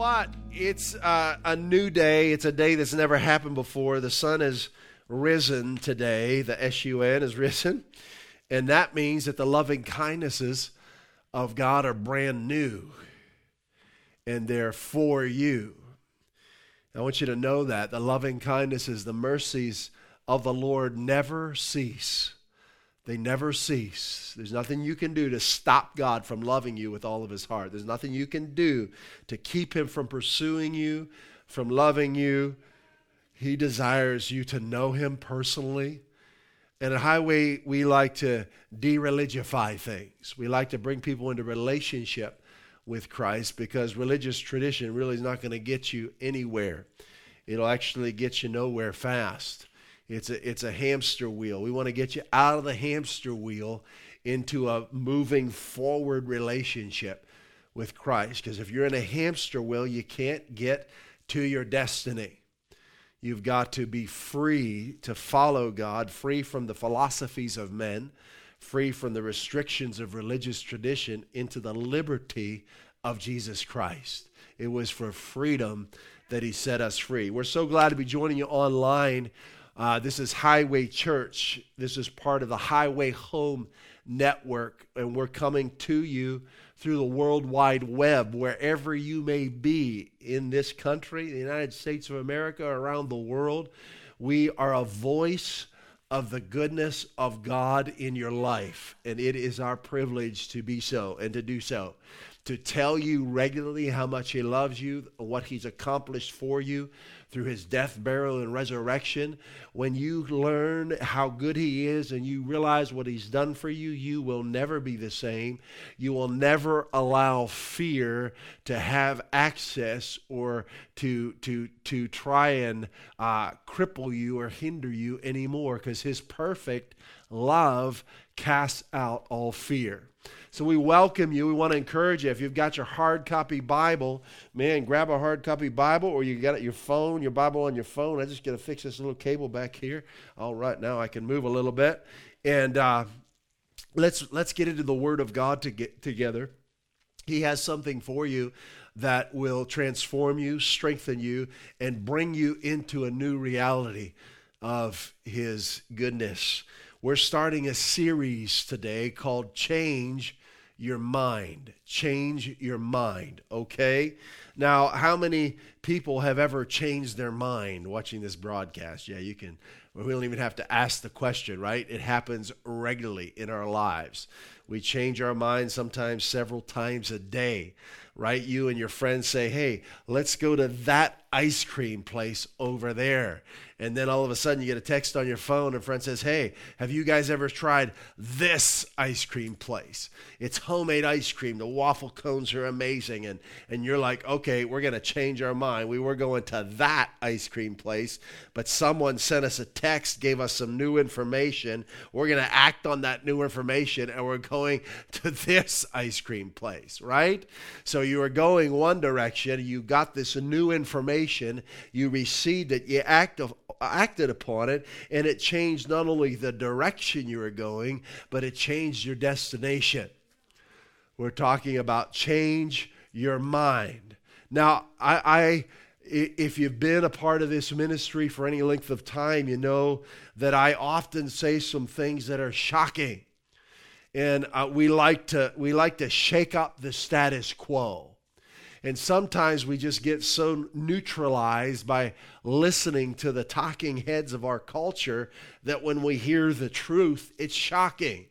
What? It's uh, a new day. It's a day that's never happened before. The sun has risen today. The S U N has risen. And that means that the loving kindnesses of God are brand new and they're for you. I want you to know that the loving kindnesses, the mercies of the Lord never cease. They never cease. There's nothing you can do to stop God from loving you with all of his heart. There's nothing you can do to keep him from pursuing you, from loving you. He desires you to know him personally. And at Highway, we like to de religify things. We like to bring people into relationship with Christ because religious tradition really is not going to get you anywhere. It'll actually get you nowhere fast. It's a, it's a hamster wheel. We want to get you out of the hamster wheel into a moving forward relationship with Christ. Because if you're in a hamster wheel, you can't get to your destiny. You've got to be free to follow God, free from the philosophies of men, free from the restrictions of religious tradition, into the liberty of Jesus Christ. It was for freedom that He set us free. We're so glad to be joining you online. Uh, this is Highway Church. This is part of the Highway Home Network, and we're coming to you through the World Wide Web, wherever you may be in this country, the United States of America, around the world. We are a voice of the goodness of God in your life, and it is our privilege to be so and to do so to tell you regularly how much He loves you, what He's accomplished for you through His death, burial, and resurrection. When you learn how good He is and you realize what He's done for you, you will never be the same. You will never allow fear to have access or to to to try and uh, cripple you or hinder you anymore, because His perfect love casts out all fear. So we welcome you. We want to encourage you. If you've got your hard copy Bible, man, grab a hard copy Bible or you got it your phone, your Bible on your phone. I just got to fix this little cable back here. All right, now I can move a little bit. And uh, let's let's get into the Word of God to get together. He has something for you that will transform you, strengthen you, and bring you into a new reality of His goodness. We're starting a series today called Change your mind. Change your mind, okay? Now, how many people have ever changed their mind watching this broadcast? Yeah, you can. We don't even have to ask the question, right? It happens regularly in our lives. We change our mind sometimes several times a day, right? You and your friends say, hey, let's go to that ice cream place over there. And then all of a sudden you get a text on your phone and a friend says hey have you guys ever tried this ice cream place? It's homemade ice cream. The waffle cones are amazing. And and you're like okay we're going to change our mind. We were going to that ice cream place but someone sent us a text gave us some new information. We're going to act on that new information and we're going to this ice cream place right? So you were going one direction you got this new information you received it you act of acted upon it, and it changed not only the direction you were going, but it changed your destination. We're talking about change your mind. Now, I, I if you've been a part of this ministry for any length of time, you know that I often say some things that are shocking. And uh, we like to we like to shake up the status quo. And sometimes we just get so neutralized by listening to the talking heads of our culture that when we hear the truth, it's shocking.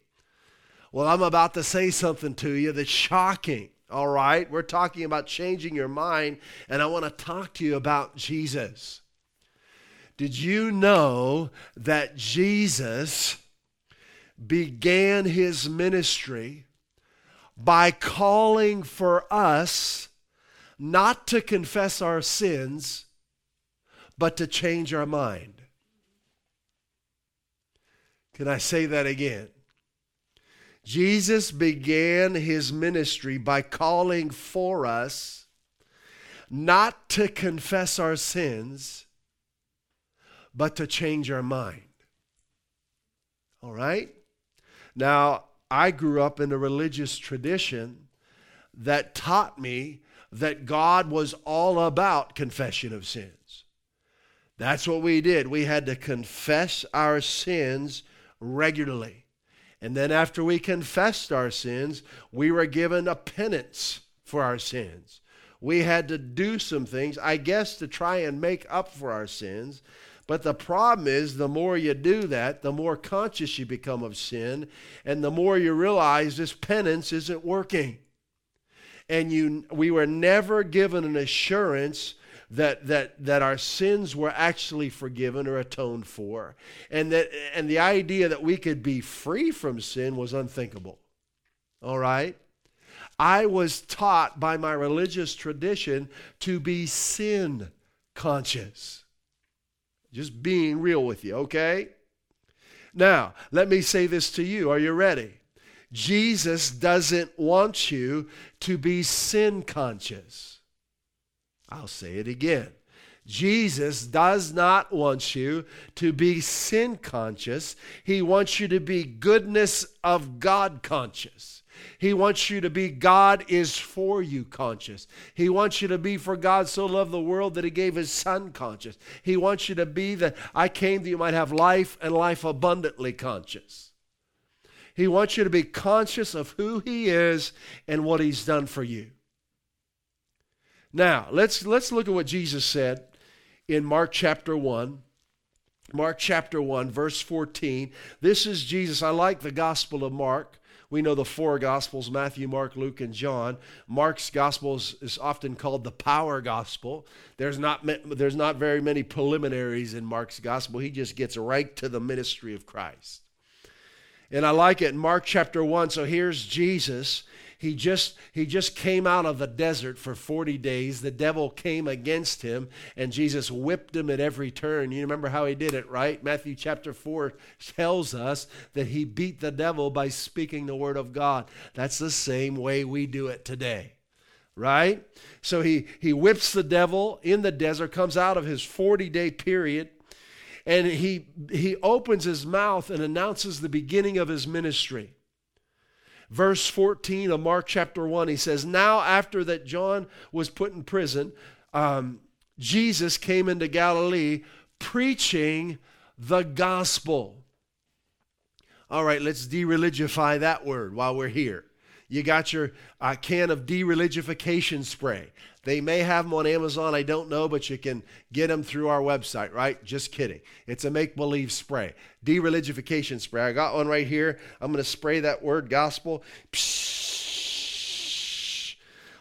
Well, I'm about to say something to you that's shocking. All right? We're talking about changing your mind, and I want to talk to you about Jesus. Did you know that Jesus began his ministry by calling for us not to confess our sins, but to change our mind. Can I say that again? Jesus began his ministry by calling for us not to confess our sins, but to change our mind. All right? Now, I grew up in a religious tradition that taught me that God was all about confession of sins. That's what we did. We had to confess our sins regularly. And then, after we confessed our sins, we were given a penance for our sins. We had to do some things, I guess, to try and make up for our sins. But the problem is, the more you do that, the more conscious you become of sin, and the more you realize this penance isn't working. And you, we were never given an assurance that, that, that our sins were actually forgiven or atoned for. And, that, and the idea that we could be free from sin was unthinkable. All right? I was taught by my religious tradition to be sin conscious. Just being real with you, okay? Now, let me say this to you. Are you ready? Jesus doesn't want you to be sin conscious. I'll say it again. Jesus does not want you to be sin conscious. He wants you to be goodness of God conscious. He wants you to be God is for you conscious. He wants you to be for God so loved the world that he gave his son conscious. He wants you to be that I came that you might have life and life abundantly conscious. He wants you to be conscious of who he is and what he's done for you. Now, let's let's look at what Jesus said in Mark chapter 1. Mark chapter 1 verse 14. This is Jesus. I like the gospel of Mark we know the four Gospels Matthew, Mark, Luke, and John. Mark's Gospel is, is often called the power Gospel. There's not, there's not very many preliminaries in Mark's Gospel. He just gets right to the ministry of Christ. And I like it in Mark chapter 1. So here's Jesus he just he just came out of the desert for 40 days. The devil came against him and jesus whipped him at every turn. You remember how he did it right? Matthew chapter 4 tells us that he beat the devil by speaking the word of god. That's the same way we do it today right? So he he whips the devil in the desert comes out of his 40 day period and he he opens his mouth and announces the beginning of his ministry verse 14 of Mark chapter 1, he says, Now after that John was put in prison, um, Jesus came into Galilee preaching the gospel. All right, let's dereligify that word while we're here. You got your uh, can of dereligification spray. They may have them on Amazon, I don't know, but you can get them through our website, right? Just kidding. It's a make believe spray, dereligification spray. I got one right here. I'm going to spray that word gospel. Psh.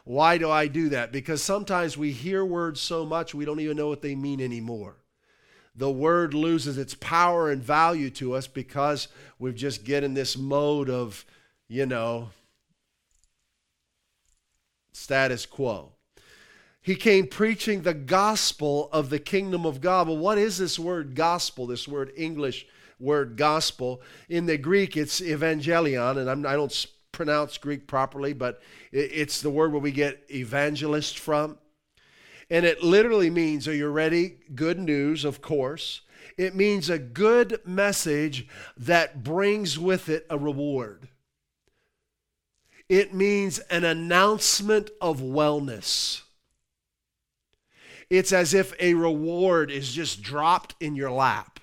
Why do I do that? Because sometimes we hear words so much we don't even know what they mean anymore the word loses its power and value to us because we've just get in this mode of, you know, status quo. He came preaching the gospel of the kingdom of God. Well, what is this word gospel, this word English word gospel? In the Greek, it's evangelion, and I'm, I do not pronounce Greek properly, but it's the word where we get evangelist from. And it literally means, are you ready? Good news, of course. It means a good message that brings with it a reward. It means an announcement of wellness. It's as if a reward is just dropped in your lap.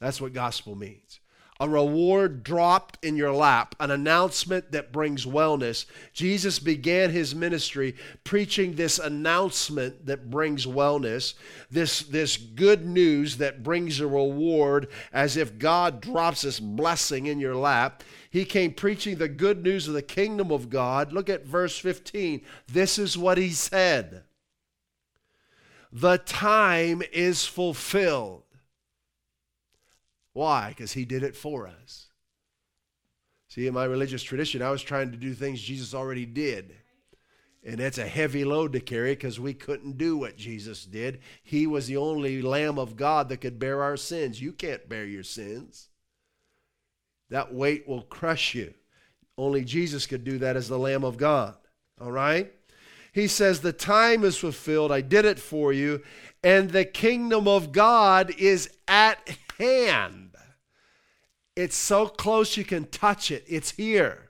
That's what gospel means. A reward dropped in your lap, an announcement that brings wellness. Jesus began his ministry preaching this announcement that brings wellness, this, this good news that brings a reward, as if God drops this blessing in your lap. He came preaching the good news of the kingdom of God. Look at verse 15. This is what he said the time is fulfilled. Why? Because he did it for us. See, in my religious tradition, I was trying to do things Jesus already did. And that's a heavy load to carry because we couldn't do what Jesus did. He was the only Lamb of God that could bear our sins. You can't bear your sins. That weight will crush you. Only Jesus could do that as the Lamb of God. All right? He says, The time is fulfilled. I did it for you. And the kingdom of God is at hand. It's so close you can touch it, it's here.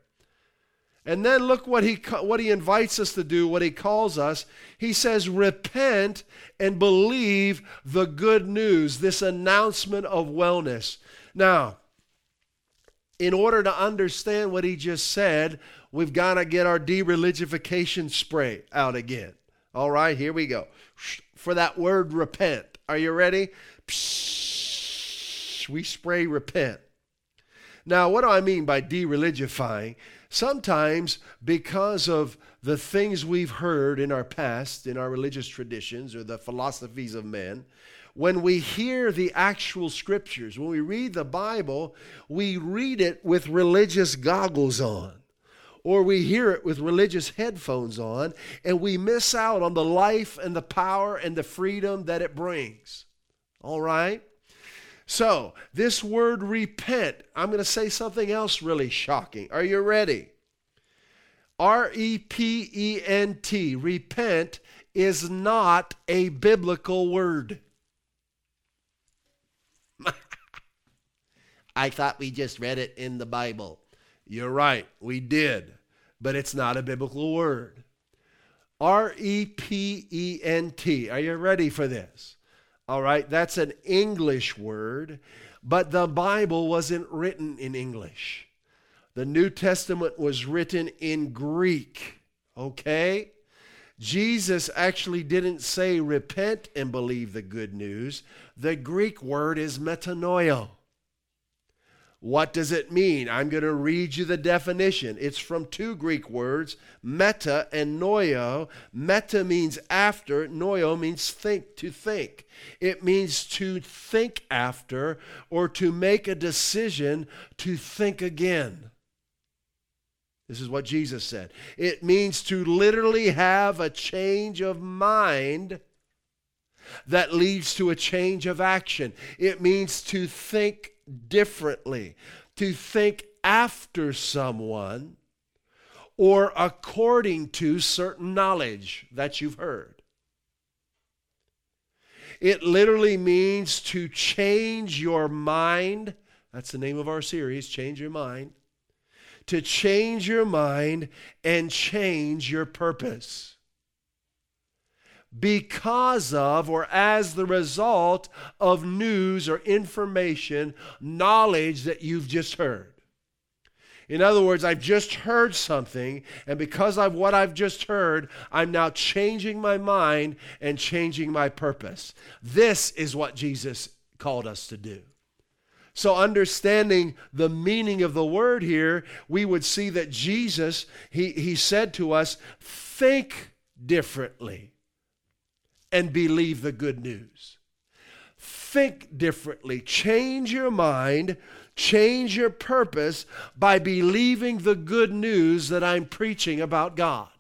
And then look what he, what he invites us to do, what he calls us. He says, Repent and believe the good news, this announcement of wellness. Now, in order to understand what he just said, we've got to get our dereligification spray out again. All right, here we go. For that word repent. Are you ready? We spray repent. Now, what do I mean by dereligifying? Sometimes, because of the things we've heard in our past, in our religious traditions or the philosophies of men, when we hear the actual scriptures, when we read the Bible, we read it with religious goggles on, or we hear it with religious headphones on, and we miss out on the life and the power and the freedom that it brings. All right? So, this word repent, I'm going to say something else really shocking. Are you ready? R E P E N T, repent, is not a biblical word. I thought we just read it in the Bible. You're right, we did, but it's not a biblical word. R E P E N T. Are you ready for this? All right, that's an English word, but the Bible wasn't written in English. The New Testament was written in Greek, okay? Jesus actually didn't say repent and believe the good news. The Greek word is metanoia. What does it mean? I'm going to read you the definition. It's from two Greek words, meta and noio. Meta means after, noio means think, to think. It means to think after or to make a decision to think again. This is what Jesus said. It means to literally have a change of mind that leads to a change of action. It means to think differently, to think after someone or according to certain knowledge that you've heard. It literally means to change your mind. That's the name of our series, Change Your Mind. To change your mind and change your purpose because of or as the result of news or information, knowledge that you've just heard. In other words, I've just heard something, and because of what I've just heard, I'm now changing my mind and changing my purpose. This is what Jesus called us to do. So, understanding the meaning of the word here, we would see that Jesus, he, he said to us, think differently and believe the good news. Think differently, change your mind, change your purpose by believing the good news that I'm preaching about God.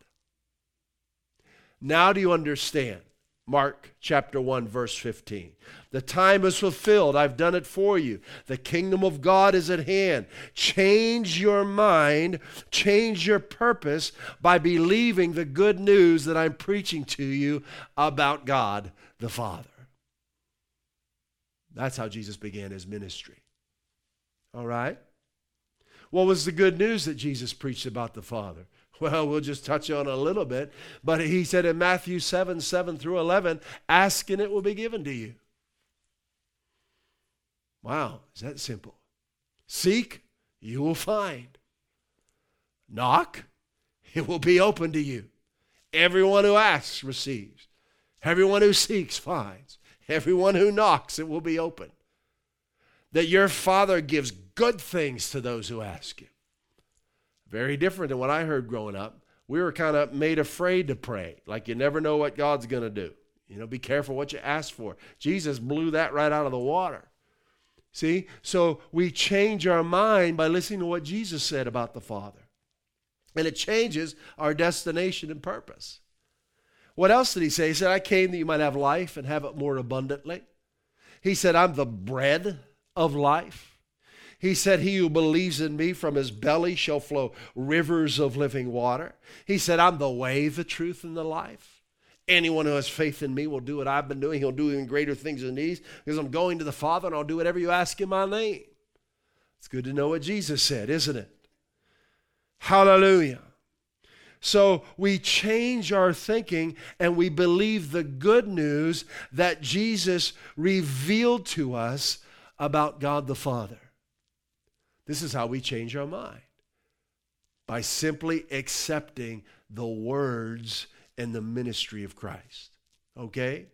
Now, do you understand? Mark chapter 1, verse 15. The time is fulfilled. I've done it for you. The kingdom of God is at hand. Change your mind, change your purpose by believing the good news that I'm preaching to you about God the Father. That's how Jesus began his ministry. All right? What was the good news that Jesus preached about the Father? Well, we'll just touch on a little bit. But he said in Matthew 7 7 through 11, ask and it will be given to you. Wow, is that simple? Seek, you will find. Knock, it will be open to you. Everyone who asks receives. Everyone who seeks finds. Everyone who knocks, it will be open. That your Father gives good things to those who ask Him. Very different than what I heard growing up. We were kind of made afraid to pray, like you never know what God's going to do. You know, be careful what you ask for. Jesus blew that right out of the water. See? So we change our mind by listening to what Jesus said about the Father. And it changes our destination and purpose. What else did he say? He said, I came that you might have life and have it more abundantly. He said, I'm the bread of life. He said, He who believes in me from his belly shall flow rivers of living water. He said, I'm the way, the truth, and the life. Anyone who has faith in me will do what I've been doing. He'll do even greater things than these because I'm going to the Father and I'll do whatever you ask in my name. It's good to know what Jesus said, isn't it? Hallelujah. So we change our thinking and we believe the good news that Jesus revealed to us about God the Father. This is how we change our mind by simply accepting the words and the ministry of Christ. Okay?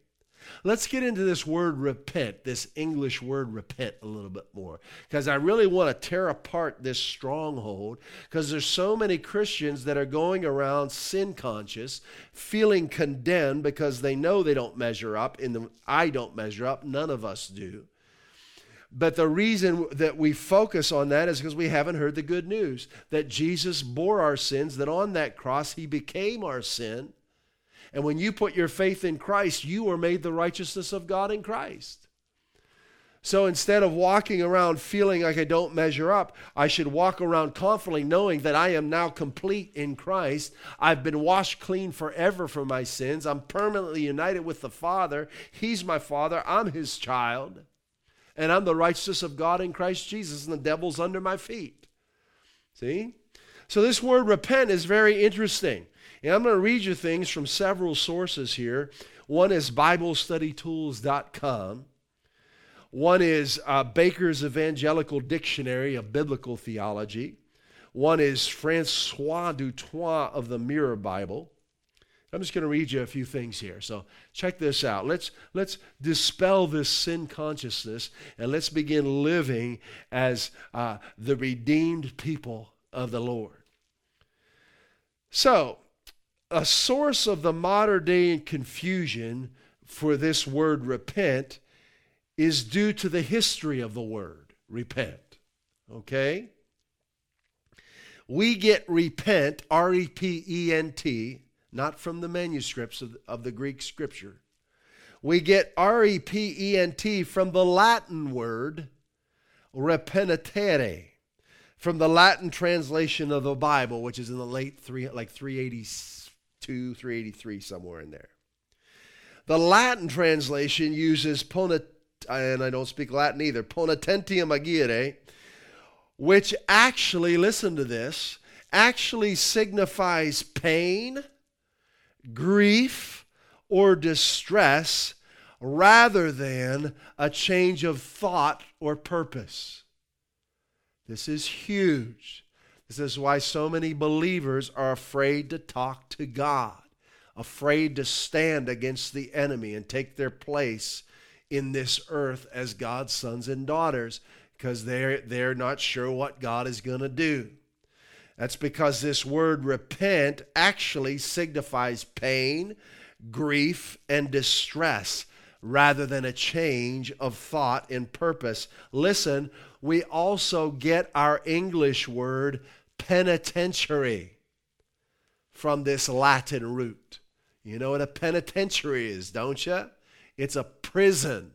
Let's get into this word repent, this English word repent, a little bit more. Because I really want to tear apart this stronghold. Because there's so many Christians that are going around sin conscious, feeling condemned because they know they don't measure up. In the I don't measure up, none of us do. But the reason that we focus on that is because we haven't heard the good news that Jesus bore our sins, that on that cross he became our sin and when you put your faith in Christ, you are made the righteousness of God in Christ. So instead of walking around feeling like I don't measure up, I should walk around confidently knowing that I am now complete in Christ. I've been washed clean forever from my sins. I'm permanently united with the Father. He's my Father. I'm His child. And I'm the righteousness of God in Christ Jesus, and the devil's under my feet. See? So this word repent is very interesting. And I'm going to read you things from several sources here. One is BibleStudyTools.com. One is uh, Baker's Evangelical Dictionary of Biblical Theology. One is Francois du Toit of the Mirror Bible. I'm just going to read you a few things here. So check this out. Let's let's dispel this sin consciousness and let's begin living as uh, the redeemed people of the Lord. So a source of the modern day confusion for this word repent is due to the history of the word repent. Okay? We get repent, R E P E N T, not from the manuscripts of, of the Greek scripture. We get R E P E N T from the Latin word repentere, from the Latin translation of the Bible, which is in the late three, like 382, 383, somewhere in there. The Latin translation uses ponit, and I don't speak Latin either, ponitentiam agere, which actually, listen to this, actually signifies pain, grief, or distress rather than a change of thought or purpose. This is huge. This is why so many believers are afraid to talk to God, afraid to stand against the enemy and take their place in this earth as God's sons and daughters because they're, they're not sure what God is going to do. That's because this word repent actually signifies pain, grief, and distress rather than a change of thought and purpose. Listen, we also get our English word penitentiary from this Latin root. You know what a penitentiary is, don't you? It's a prison.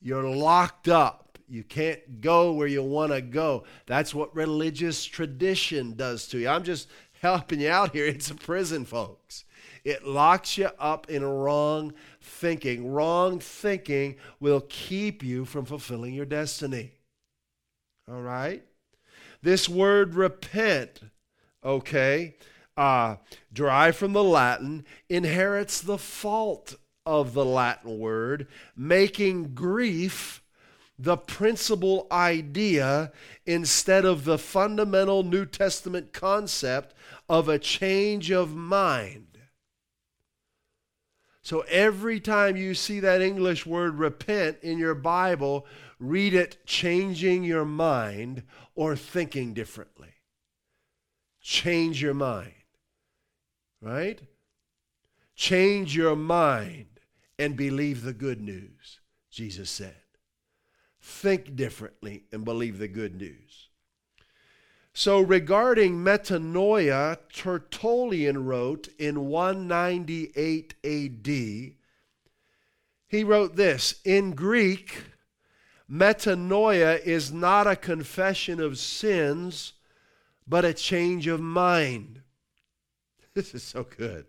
You're locked up. You can't go where you want to go. That's what religious tradition does to you. I'm just helping you out here. It's a prison, folks. It locks you up in wrong thinking. Wrong thinking will keep you from fulfilling your destiny. All right? This word repent, okay, uh, derived from the Latin, inherits the fault of the Latin word, making grief the principal idea instead of the fundamental New Testament concept of a change of mind. So every time you see that English word repent in your Bible, read it changing your mind or thinking differently. Change your mind, right? Change your mind and believe the good news, Jesus said. Think differently and believe the good news. So, regarding metanoia, Tertullian wrote in 198 AD, he wrote this In Greek, metanoia is not a confession of sins, but a change of mind. This is so good.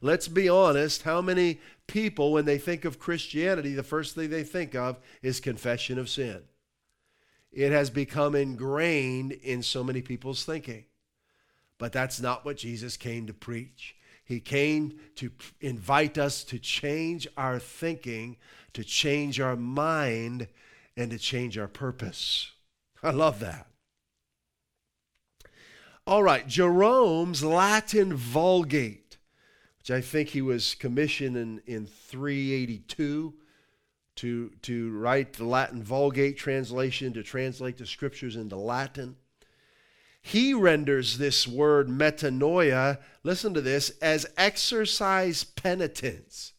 Let's be honest, how many people, when they think of Christianity, the first thing they think of is confession of sin? It has become ingrained in so many people's thinking. But that's not what Jesus came to preach. He came to invite us to change our thinking, to change our mind, and to change our purpose. I love that. All right, Jerome's Latin Vulgate, which I think he was commissioned in, in 382 to, to write the Latin Vulgate translation, to translate the scriptures into Latin. He renders this word metanoia, listen to this, as exercise penitence.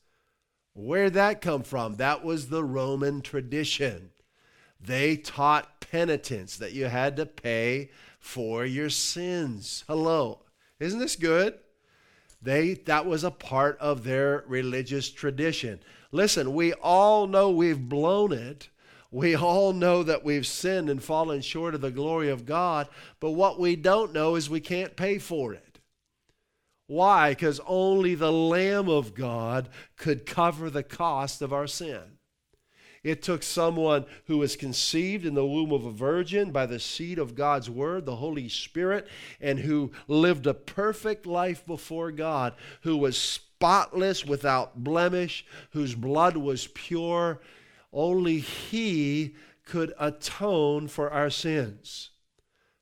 Where'd that come from? That was the Roman tradition. They taught penitence that you had to pay for your sins. Hello. Isn't this good? They that was a part of their religious tradition. Listen, we all know we've blown it. We all know that we've sinned and fallen short of the glory of God, but what we don't know is we can't pay for it. Why? Because only the Lamb of God could cover the cost of our sin. It took someone who was conceived in the womb of a virgin by the seed of God's word, the Holy Spirit, and who lived a perfect life before God, who was spotless, without blemish, whose blood was pure. Only He could atone for our sins.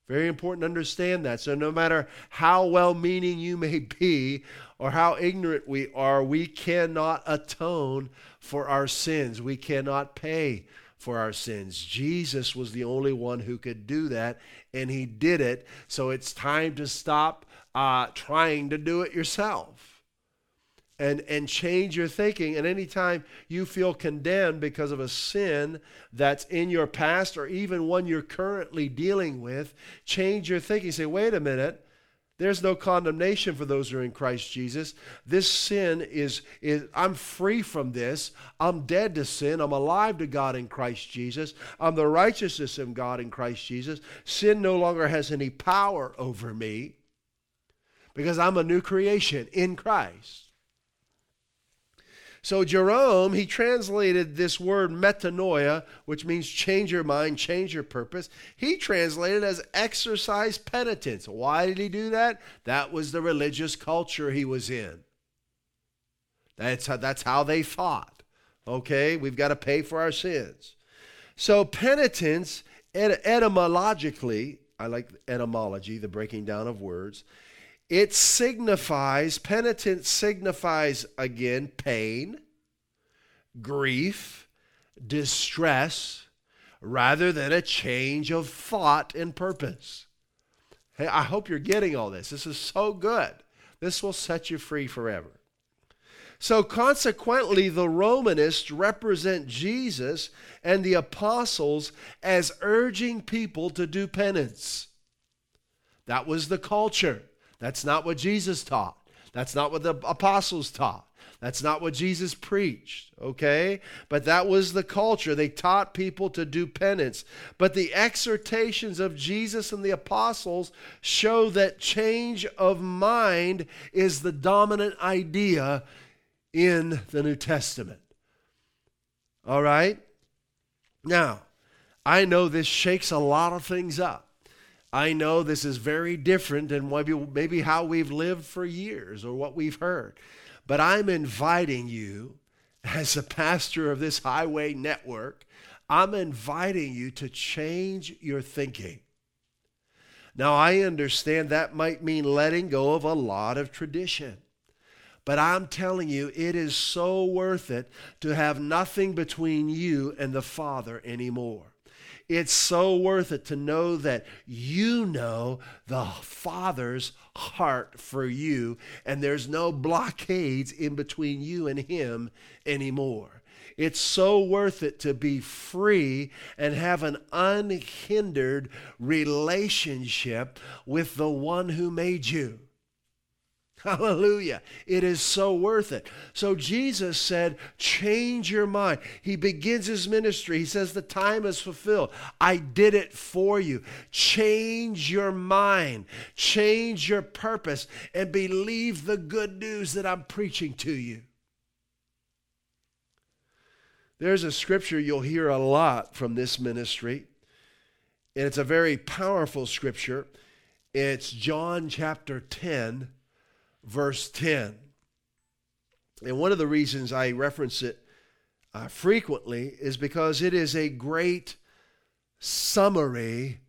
Very important to understand that. So, no matter how well meaning you may be or how ignorant we are, we cannot atone for our sins. We cannot pay for our sins. Jesus was the only one who could do that, and he did it. So it's time to stop uh, trying to do it yourself. And, and change your thinking. And anytime you feel condemned because of a sin that's in your past or even one you're currently dealing with, change your thinking. Say, wait a minute, there's no condemnation for those who are in Christ Jesus. This sin is, is, I'm free from this. I'm dead to sin. I'm alive to God in Christ Jesus. I'm the righteousness of God in Christ Jesus. Sin no longer has any power over me because I'm a new creation in Christ. So Jerome, he translated this word metanoia, which means change your mind, change your purpose. He translated as exercise penitence. Why did he do that? That was the religious culture he was in. That's how, that's how they thought. Okay, we've got to pay for our sins. So penitence, etymologically, I like etymology, the breaking down of words. It signifies, penitence signifies again pain, grief, distress, rather than a change of thought and purpose. Hey, I hope you're getting all this. This is so good. This will set you free forever. So, consequently, the Romanists represent Jesus and the apostles as urging people to do penance. That was the culture. That's not what Jesus taught. That's not what the apostles taught. That's not what Jesus preached, okay? But that was the culture. They taught people to do penance. But the exhortations of Jesus and the apostles show that change of mind is the dominant idea in the New Testament. All right? Now, I know this shakes a lot of things up. I know this is very different than maybe, maybe how we've lived for years or what we've heard. But I'm inviting you, as a pastor of this highway network, I'm inviting you to change your thinking. Now, I understand that might mean letting go of a lot of tradition. But I'm telling you, it is so worth it to have nothing between you and the Father anymore. It's so worth it to know that you know the Father's heart for you, and there's no blockades in between you and Him anymore. It's so worth it to be free and have an unhindered relationship with the one who made you. Hallelujah. It is so worth it. So Jesus said, Change your mind. He begins his ministry. He says, The time is fulfilled. I did it for you. Change your mind, change your purpose, and believe the good news that I'm preaching to you. There's a scripture you'll hear a lot from this ministry, and it's a very powerful scripture. It's John chapter 10 verse 10. And one of the reasons I reference it uh, frequently is because it is a great summary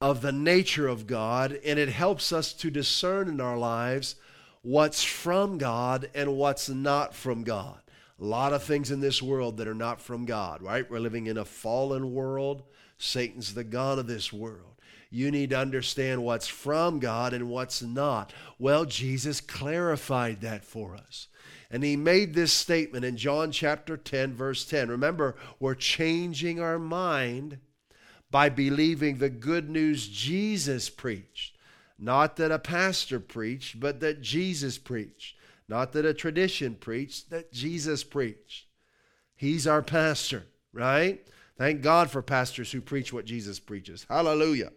of the nature of God, and it helps us to discern in our lives what's from God and what's not from God. A lot of things in this world that are not from God, right? We're living in a fallen world. Satan's the God of this world. You need to understand what's from God and what's not. Well, Jesus clarified that for us. And he made this statement in John chapter 10, verse 10. Remember, we're changing our mind by believing the good news Jesus preached. Not that a pastor preached, but that Jesus preached. Not that a tradition preached, that Jesus preached. He's our pastor, right? Thank God for pastors who preach what Jesus preaches. Hallelujah.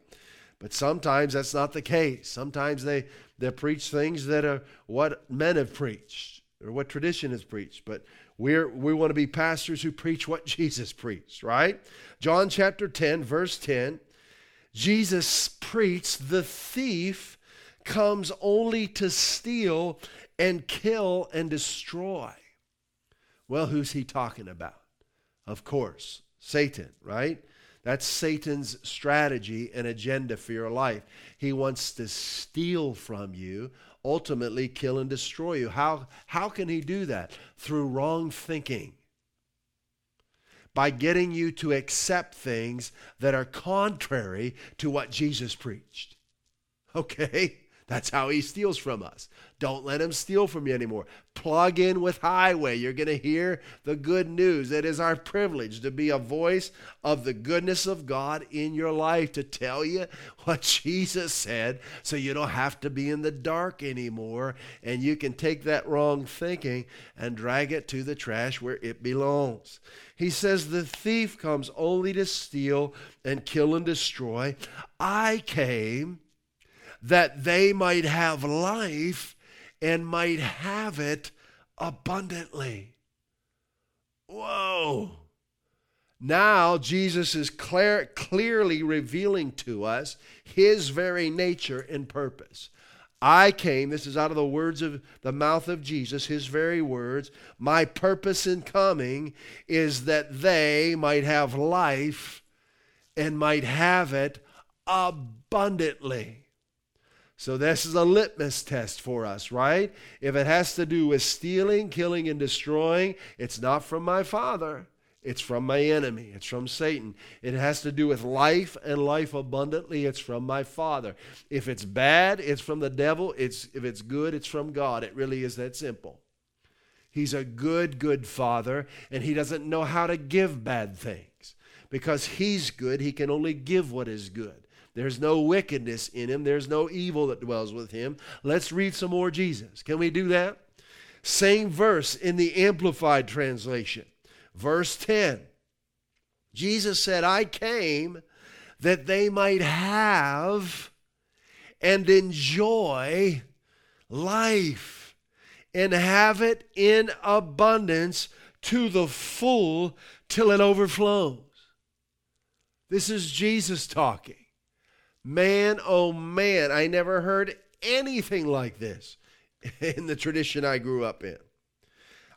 But sometimes that's not the case. Sometimes they, they preach things that are what men have preached or what tradition has preached. But we're, we want to be pastors who preach what Jesus preached, right? John chapter 10, verse 10 Jesus preached, The thief comes only to steal and kill and destroy. Well, who's he talking about? Of course, Satan, right? That's Satan's strategy and agenda for your life. He wants to steal from you, ultimately kill and destroy you. How, how can he do that? Through wrong thinking. By getting you to accept things that are contrary to what Jesus preached. Okay? That's how he steals from us. Don't let him steal from you anymore. Plug in with Highway. You're going to hear the good news. It is our privilege to be a voice of the goodness of God in your life, to tell you what Jesus said so you don't have to be in the dark anymore. And you can take that wrong thinking and drag it to the trash where it belongs. He says, The thief comes only to steal and kill and destroy. I came that they might have life and might have it abundantly. Whoa. Now, Jesus is clear, clearly revealing to us his very nature and purpose. I came, this is out of the words of the mouth of Jesus, his very words. My purpose in coming is that they might have life and might have it abundantly. So, this is a litmus test for us, right? If it has to do with stealing, killing, and destroying, it's not from my Father. It's from my enemy. It's from Satan. It has to do with life and life abundantly. It's from my Father. If it's bad, it's from the devil. It's, if it's good, it's from God. It really is that simple. He's a good, good Father, and He doesn't know how to give bad things. Because He's good, He can only give what is good. There's no wickedness in him. There's no evil that dwells with him. Let's read some more Jesus. Can we do that? Same verse in the Amplified Translation. Verse 10. Jesus said, I came that they might have and enjoy life and have it in abundance to the full till it overflows. This is Jesus talking. Man, oh man, I never heard anything like this in the tradition I grew up in.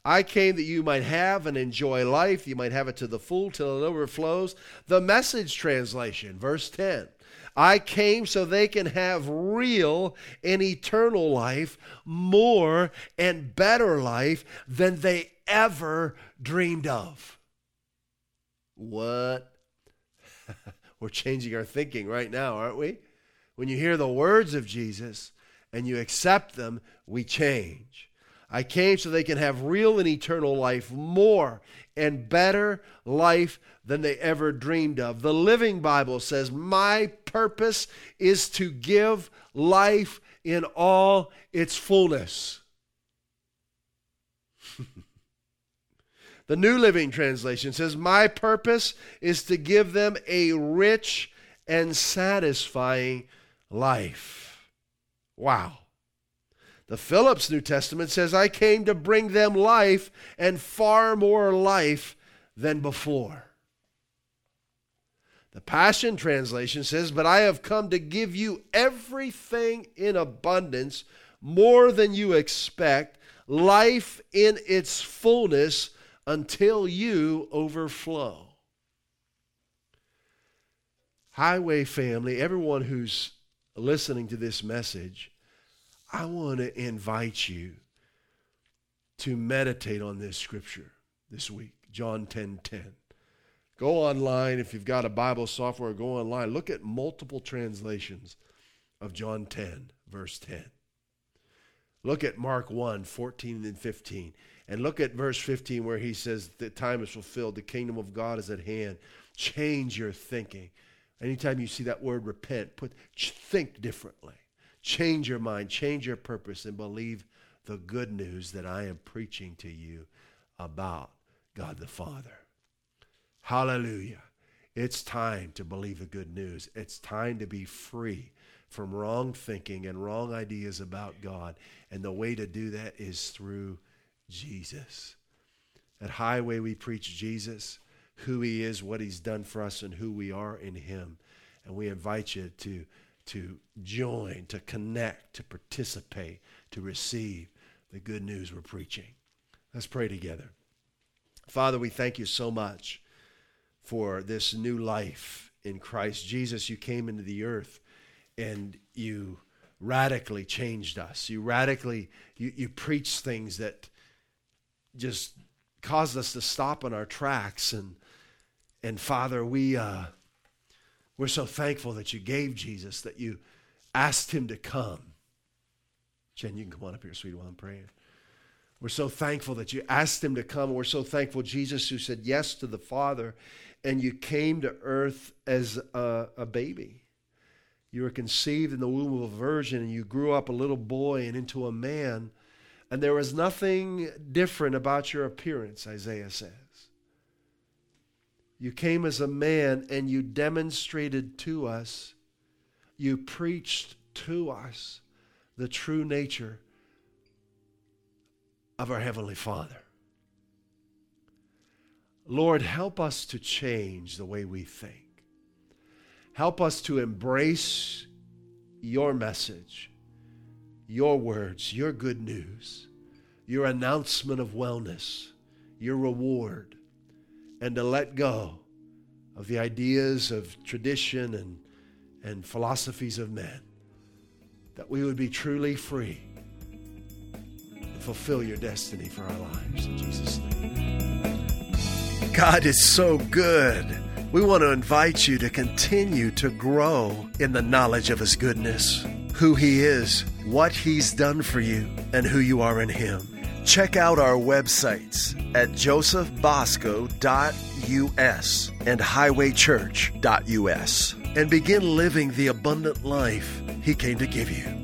I came that you might have and enjoy life. You might have it to the full till it overflows. The message translation, verse 10. I came so they can have real and eternal life, more and better life than they ever dreamed of. What? We're changing our thinking right now, aren't we? When you hear the words of Jesus and you accept them, we change. I came so they can have real and eternal life, more and better life than they ever dreamed of. The Living Bible says, My purpose is to give life in all its fullness. the New Living Translation says, My purpose is to give them a rich and satisfying life. Wow. The Phillips New Testament says, I came to bring them life and far more life than before. The Passion Translation says, But I have come to give you everything in abundance, more than you expect, life in its fullness until you overflow. Highway family, everyone who's listening to this message, I want to invite you to meditate on this scripture this week, John 10 10. Go online if you've got a Bible software, go online. Look at multiple translations of John 10, verse 10. Look at Mark 1, 14 and 15. And look at verse 15 where he says, The time is fulfilled, the kingdom of God is at hand. Change your thinking. Anytime you see that word repent, put think differently. Change your mind, change your purpose, and believe the good news that I am preaching to you about God the Father. Hallelujah. It's time to believe the good news. It's time to be free from wrong thinking and wrong ideas about God. And the way to do that is through Jesus. At Highway, we preach Jesus, who he is, what he's done for us, and who we are in him. And we invite you to to join, to connect, to participate, to receive the good news we're preaching. Let's pray together. Father, we thank you so much for this new life in Christ. Jesus, you came into the earth and you radically changed us. You radically you, you preached things that just caused us to stop in our tracks and and Father, we uh we're so thankful that you gave Jesus, that you asked him to come. Jen, you can come on up here, sweetie, while I'm praying. We're so thankful that you asked him to come. We're so thankful, Jesus, who said yes to the Father, and you came to earth as a, a baby. You were conceived in the womb of a virgin, and you grew up a little boy and into a man. And there was nothing different about your appearance, Isaiah says. You came as a man and you demonstrated to us, you preached to us the true nature of our Heavenly Father. Lord, help us to change the way we think. Help us to embrace your message, your words, your good news, your announcement of wellness, your reward and to let go of the ideas of tradition and, and philosophies of men, that we would be truly free and fulfill your destiny for our lives. In Jesus' name. God is so good. We want to invite you to continue to grow in the knowledge of His goodness, who He is, what He's done for you, and who you are in Him. Check out our websites at josephbosco.us and highwaychurch.us and begin living the abundant life He came to give you.